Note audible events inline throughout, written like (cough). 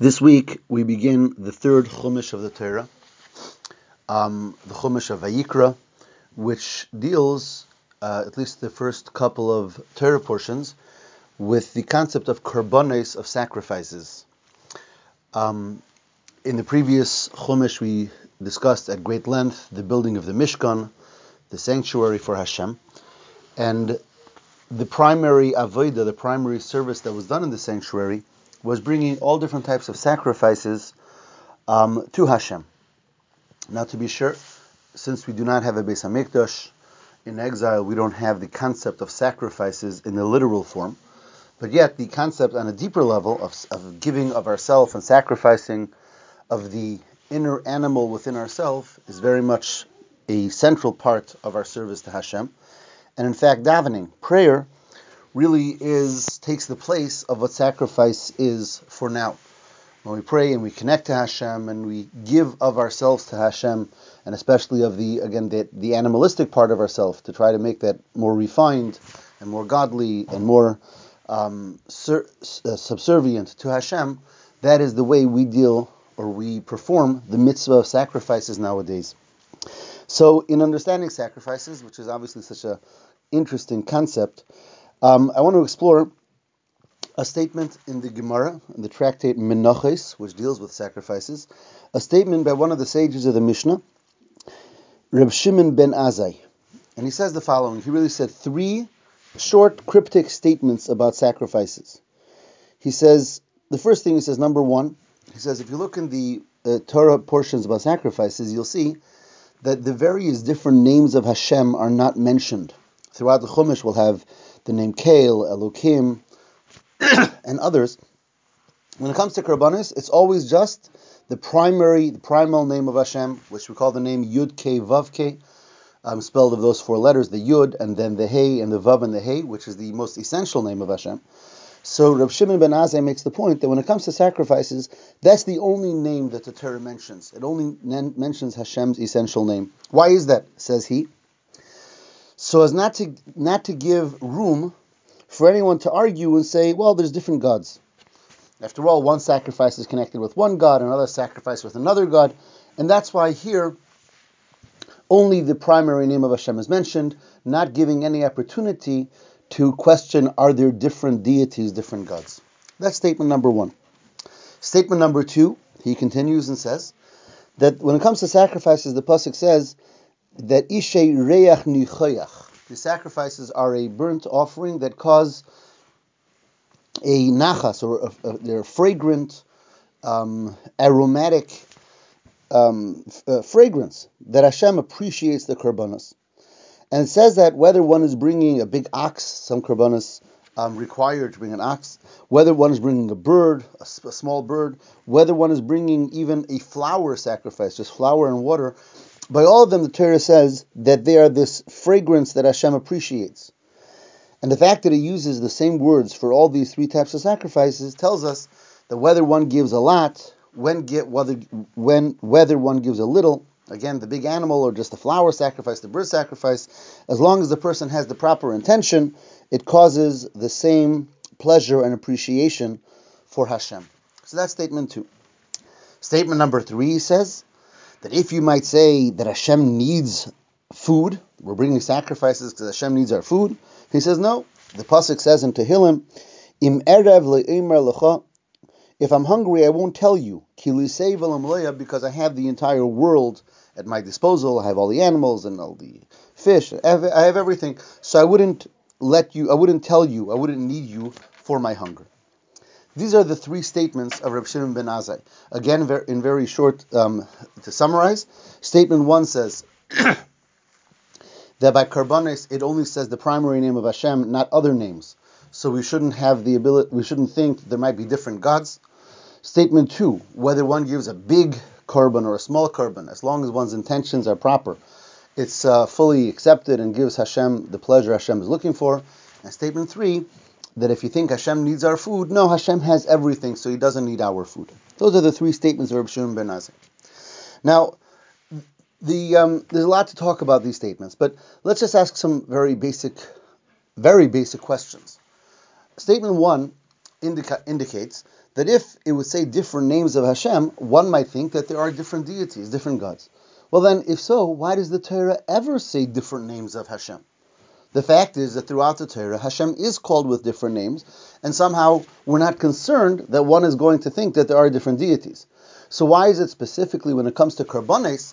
This week we begin the third Chumash of the Torah, um, the Chumash of Vayikra, which deals, uh, at least the first couple of Torah portions, with the concept of korbanos of sacrifices. Um, in the previous Chumash we discussed at great length the building of the Mishkan, the sanctuary for Hashem, and the primary avodah, the primary service that was done in the sanctuary was bringing all different types of sacrifices um, to Hashem. Now, to be sure, since we do not have a Beis Hamikdash in exile, we don't have the concept of sacrifices in the literal form, but yet the concept on a deeper level of, of giving of ourselves and sacrificing of the inner animal within ourselves is very much a central part of our service to Hashem. And in fact, davening, prayer, really is takes the place of what sacrifice is for now. When we pray and we connect to Hashem and we give of ourselves to Hashem, and especially of the again the, the animalistic part of ourselves to try to make that more refined and more godly and more um, sur- uh, subservient to Hashem, that is the way we deal or we perform the mitzvah of sacrifices nowadays. So, in understanding sacrifices, which is obviously such a interesting concept, um, I want to explore a statement in the Gemara, in the tractate Menachos, which deals with sacrifices, a statement by one of the sages of the Mishnah, Reb Shimon ben Azai. And he says the following. He really said three short, cryptic statements about sacrifices. He says, the first thing he says, number one, he says, if you look in the uh, Torah portions about sacrifices, you'll see that the various different names of Hashem are not mentioned. Throughout the Chumash, we'll have the name Kael, Elokim, (coughs) and others. When it comes to Karbanis, it's always just the primary, the primal name of Hashem, which we call the name Yud Ke Vav Ke, um, spelled of those four letters, the Yud, and then the Hey, and the Vav, and the Hey, which is the most essential name of Hashem. So Rab Shimon ben Azai makes the point that when it comes to sacrifices, that's the only name that the Torah mentions. It only mentions Hashem's essential name. Why is that? Says he so as not to not to give room for anyone to argue and say, well, there's different gods. After all, one sacrifice is connected with one god, another sacrifice with another god, and that's why here only the primary name of Hashem is mentioned, not giving any opportunity to question are there different deities, different gods. That's statement number one. Statement number two, he continues and says that when it comes to sacrifices, the pasuk says that Ishay Reiach Nichoach. The sacrifices are a burnt offering that cause a nachas, or a, a, they're fragrant, um, aromatic um, f- uh, fragrance that Hashem appreciates the korbanos. And says that whether one is bringing a big ox, some korbanos um, required to bring an ox, whether one is bringing a bird, a, a small bird, whether one is bringing even a flour sacrifice, just flour and water, by all of them, the Torah says that they are this fragrance that Hashem appreciates. And the fact that He uses the same words for all these three types of sacrifices tells us that whether one gives a lot, when get whether when whether one gives a little, again the big animal or just the flour sacrifice, the bird sacrifice, as long as the person has the proper intention, it causes the same pleasure and appreciation for Hashem. So that's statement two. Statement number three says that if you might say that Hashem needs food, we're bringing sacrifices because Hashem needs our food. He says no. The pasuk says in Tehillim, "Im erev lecha." If I'm hungry, I won't tell you. Because I have the entire world at my disposal. I have all the animals and all the fish. I have everything. So I wouldn't let you. I wouldn't tell you. I wouldn't need you for my hunger. These are the three statements of Reb Shimon ben Azai. Again, in very short, um, to summarize, statement one says (coughs) that by karbanis it only says the primary name of Hashem, not other names. So we shouldn't have the ability. We shouldn't think there might be different gods. Statement two: whether one gives a big korban or a small korban, as long as one's intentions are proper, it's uh, fully accepted and gives Hashem the pleasure Hashem is looking for. And statement three: that if you think Hashem needs our food, no, Hashem has everything, so He doesn't need our food. Those are the three statements of Rabbi Shimon ben Azai. Now, the, um, there's a lot to talk about these statements, but let's just ask some very basic, very basic questions. Statement one indica- indicates that if it would say different names of Hashem, one might think that there are different deities, different gods. Well, then, if so, why does the Torah ever say different names of Hashem? The fact is that throughout the Torah, Hashem is called with different names, and somehow we're not concerned that one is going to think that there are different deities. So why is it specifically when it comes to karbones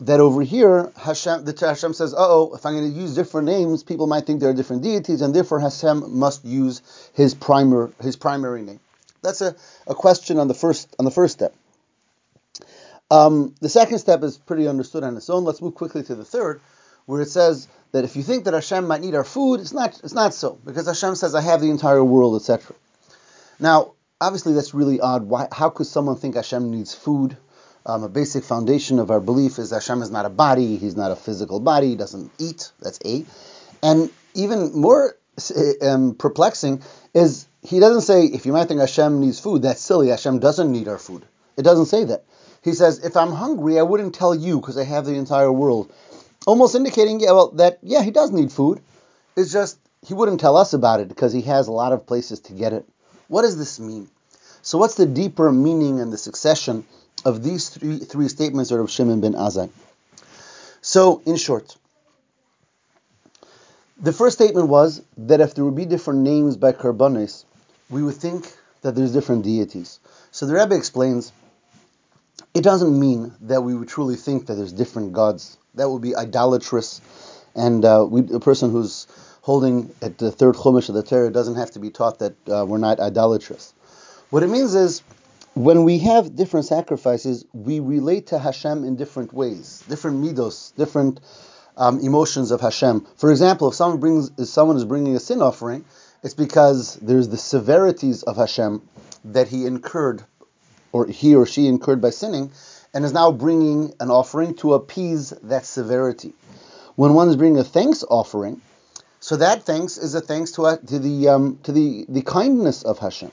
that over here Hashem, the Hashem says, "Oh, if I'm going to use different names, people might think there are different deities, and therefore Hashem must use his primer, his primary name." That's a, a question on the first on the first step. Um, the second step is pretty understood on its own. Let's move quickly to the third, where it says that if you think that Hashem might need our food, it's not it's not so because Hashem says, "I have the entire world," etc. Now, obviously, that's really odd. Why, how could someone think Hashem needs food? Um, a basic foundation of our belief is Hashem is not a body, He's not a physical body, He doesn't eat. That's A. And even more um, perplexing is He doesn't say, if you might think Hashem needs food, that's silly. Hashem doesn't need our food. It doesn't say that. He says, if I'm hungry, I wouldn't tell you because I have the entire world. Almost indicating, yeah, well, that, yeah, He does need food. It's just, He wouldn't tell us about it because He has a lot of places to get it. What does this mean? So, what's the deeper meaning and the succession of these three, three statements of Shimon ben Azai. So, in short, the first statement was that if there would be different names by Karbanis, we would think that there's different deities. So the Rebbe explains it doesn't mean that we would truly think that there's different gods. That would be idolatrous, and uh, we, a person who's holding at the third chumash of the Torah doesn't have to be taught that uh, we're not idolatrous. What it means is when we have different sacrifices, we relate to Hashem in different ways, different midos, different um, emotions of Hashem. For example, if someone brings, if someone is bringing a sin offering, it's because there's the severities of Hashem that he incurred, or he or she incurred by sinning, and is now bringing an offering to appease that severity. When one is bringing a thanks offering, so that thanks is a thanks to, to the um, to the, the kindness of Hashem.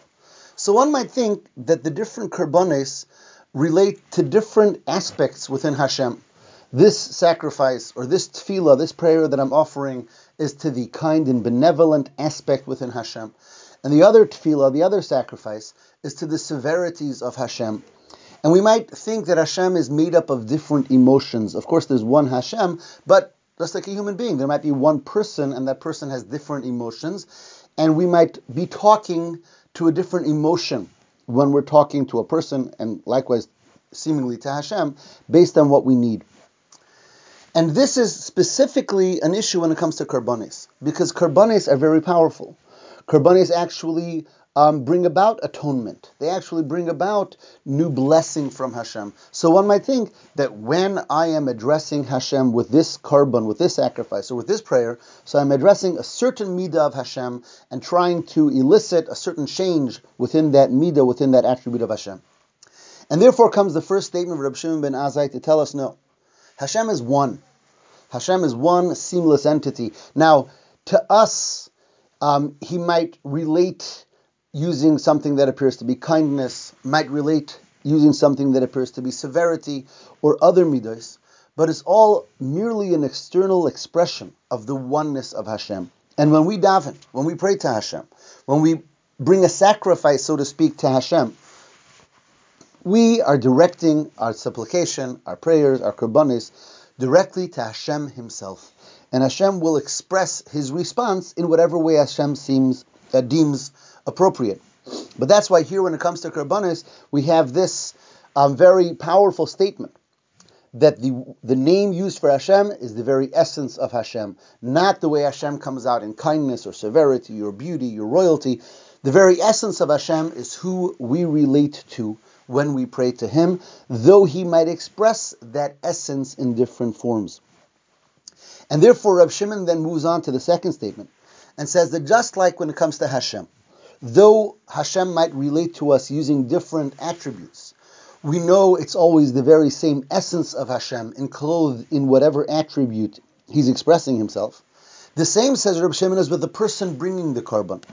So one might think that the different karbones relate to different aspects within Hashem. This sacrifice or this tefillah, this prayer that I'm offering, is to the kind and benevolent aspect within Hashem. And the other tefillah, the other sacrifice, is to the severities of Hashem. And we might think that Hashem is made up of different emotions. Of course, there's one Hashem, but just like a human being, there might be one person, and that person has different emotions. And we might be talking to a different emotion when we're talking to a person, and likewise, seemingly to Hashem, based on what we need. And this is specifically an issue when it comes to karbanis, because karbanis are very powerful. Karbanis actually um, bring about atonement. They actually bring about new blessing from Hashem. So one might think that when I am addressing Hashem with this korban, with this sacrifice, or with this prayer, so I'm addressing a certain midah of Hashem and trying to elicit a certain change within that midah, within that attribute of Hashem. And therefore comes the first statement of Rabbi Shimon ben Azai to tell us no. Hashem is one. Hashem is one seamless entity. Now, to us, um, he might relate using something that appears to be kindness, might relate using something that appears to be severity or other midas, but it's all merely an external expression of the oneness of Hashem. And when we daven, when we pray to Hashem, when we bring a sacrifice, so to speak, to Hashem, we are directing our supplication, our prayers, our korbanis directly to Hashem Himself. And Hashem will express His response in whatever way Hashem seems uh, deems appropriate. But that's why here, when it comes to karbanis, we have this um, very powerful statement that the the name used for Hashem is the very essence of Hashem, not the way Hashem comes out in kindness or severity or beauty or royalty. The very essence of Hashem is who we relate to when we pray to Him, though He might express that essence in different forms. And therefore, Rab Shimon then moves on to the second statement and says that just like when it comes to Hashem, though Hashem might relate to us using different attributes, we know it's always the very same essence of Hashem enclosed in whatever attribute He's expressing Himself. The same, says Reb Shimon, is with the person bringing the korban.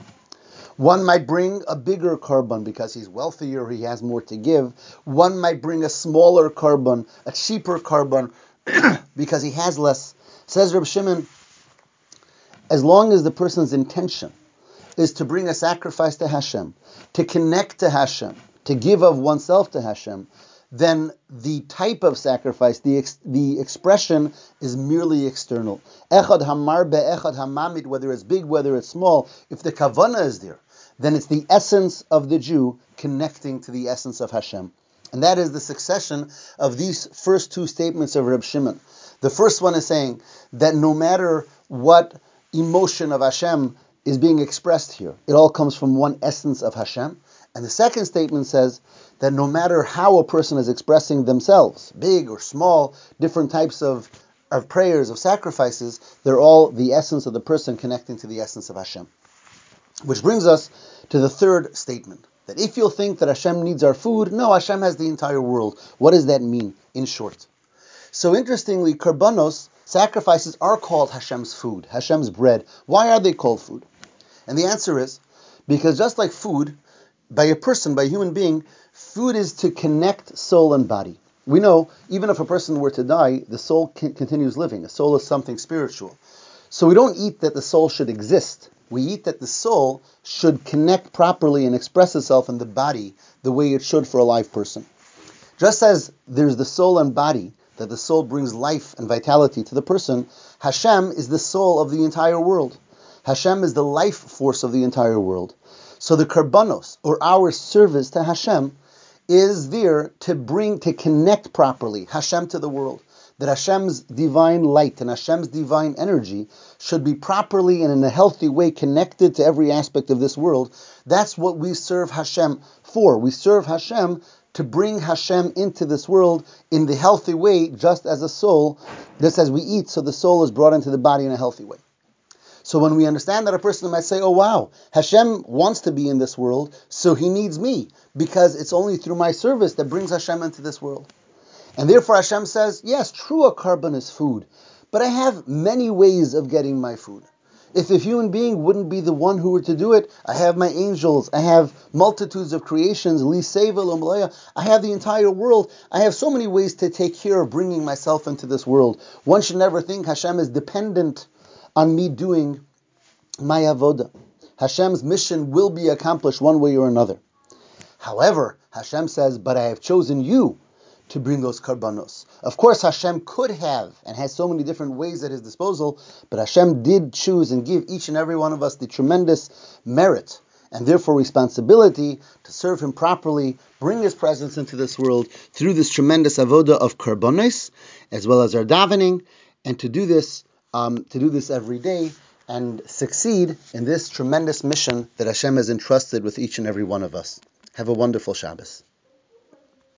One might bring a bigger korban because he's wealthier, he has more to give. One might bring a smaller korban, a cheaper korban, (clears throat) because he has less. Says Reb Shimon, as long as the person's intention is to bring a sacrifice to Hashem, to connect to Hashem, to give of oneself to Hashem, then the type of sacrifice, the ex- the expression is merely external. Echad hamar echad hamamit, whether it's big, whether it's small, if the kavana is there, then it's the essence of the Jew connecting to the essence of Hashem. And that is the succession of these first two statements of Reb Shimon. The first one is saying that no matter what emotion of Hashem is being expressed here, it all comes from one essence of Hashem. And the second statement says that no matter how a person is expressing themselves, big or small, different types of, of prayers, of sacrifices, they're all the essence of the person connecting to the essence of Hashem. Which brings us to the third statement. That if you'll think that Hashem needs our food, no, Hashem has the entire world. What does that mean in short? So interestingly, karbanos, sacrifices are called Hashem's food, Hashem's bread. Why are they called food? And the answer is because just like food, by a person, by a human being, food is to connect soul and body. We know even if a person were to die, the soul continues living. The soul is something spiritual. So we don't eat that the soul should exist. We eat that the soul should connect properly and express itself in the body the way it should for a live person. Just as there's the soul and body, that the soul brings life and vitality to the person, Hashem is the soul of the entire world. Hashem is the life force of the entire world. So the karbanos, or our service to Hashem, is there to bring, to connect properly Hashem to the world. That Hashem's divine light and Hashem's divine energy should be properly and in a healthy way connected to every aspect of this world. That's what we serve Hashem for. We serve Hashem to bring Hashem into this world in the healthy way, just as a soul, just as we eat, so the soul is brought into the body in a healthy way. So when we understand that a person might say, oh wow, Hashem wants to be in this world, so he needs me, because it's only through my service that brings Hashem into this world. And therefore Hashem says, yes, true a korban is food, but I have many ways of getting my food. If a human being wouldn't be the one who were to do it, I have my angels, I have multitudes of creations, I have the entire world. I have so many ways to take care of bringing myself into this world. One should never think Hashem is dependent on me doing my avoda. Hashem's mission will be accomplished one way or another. However, Hashem says, but I have chosen you to bring those karbanos. Of course, Hashem could have and has so many different ways at his disposal, but Hashem did choose and give each and every one of us the tremendous merit and therefore responsibility to serve him properly, bring his presence into this world through this tremendous avoda of karbanos, as well as our davening, and to do this um, to do this every day and succeed in this tremendous mission that Hashem has entrusted with each and every one of us. Have a wonderful Shabbos.